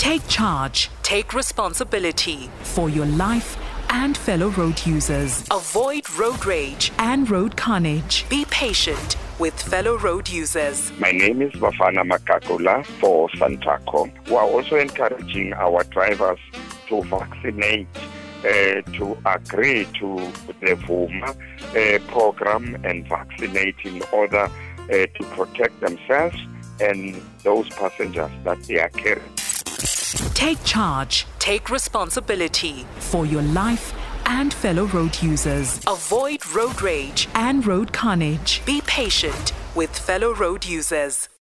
Take charge, take responsibility for your life and fellow road users. Avoid road rage and road carnage. Be patient with fellow road users. My name is Bafana Magagula for Santaco. We are also encouraging our drivers to vaccinate, uh, to agree to the VUMA uh, program and vaccinate in order uh, to protect themselves and those passengers that they are carrying. Take charge, take responsibility for your life and fellow road users. Avoid road rage and road carnage. Be patient with fellow road users.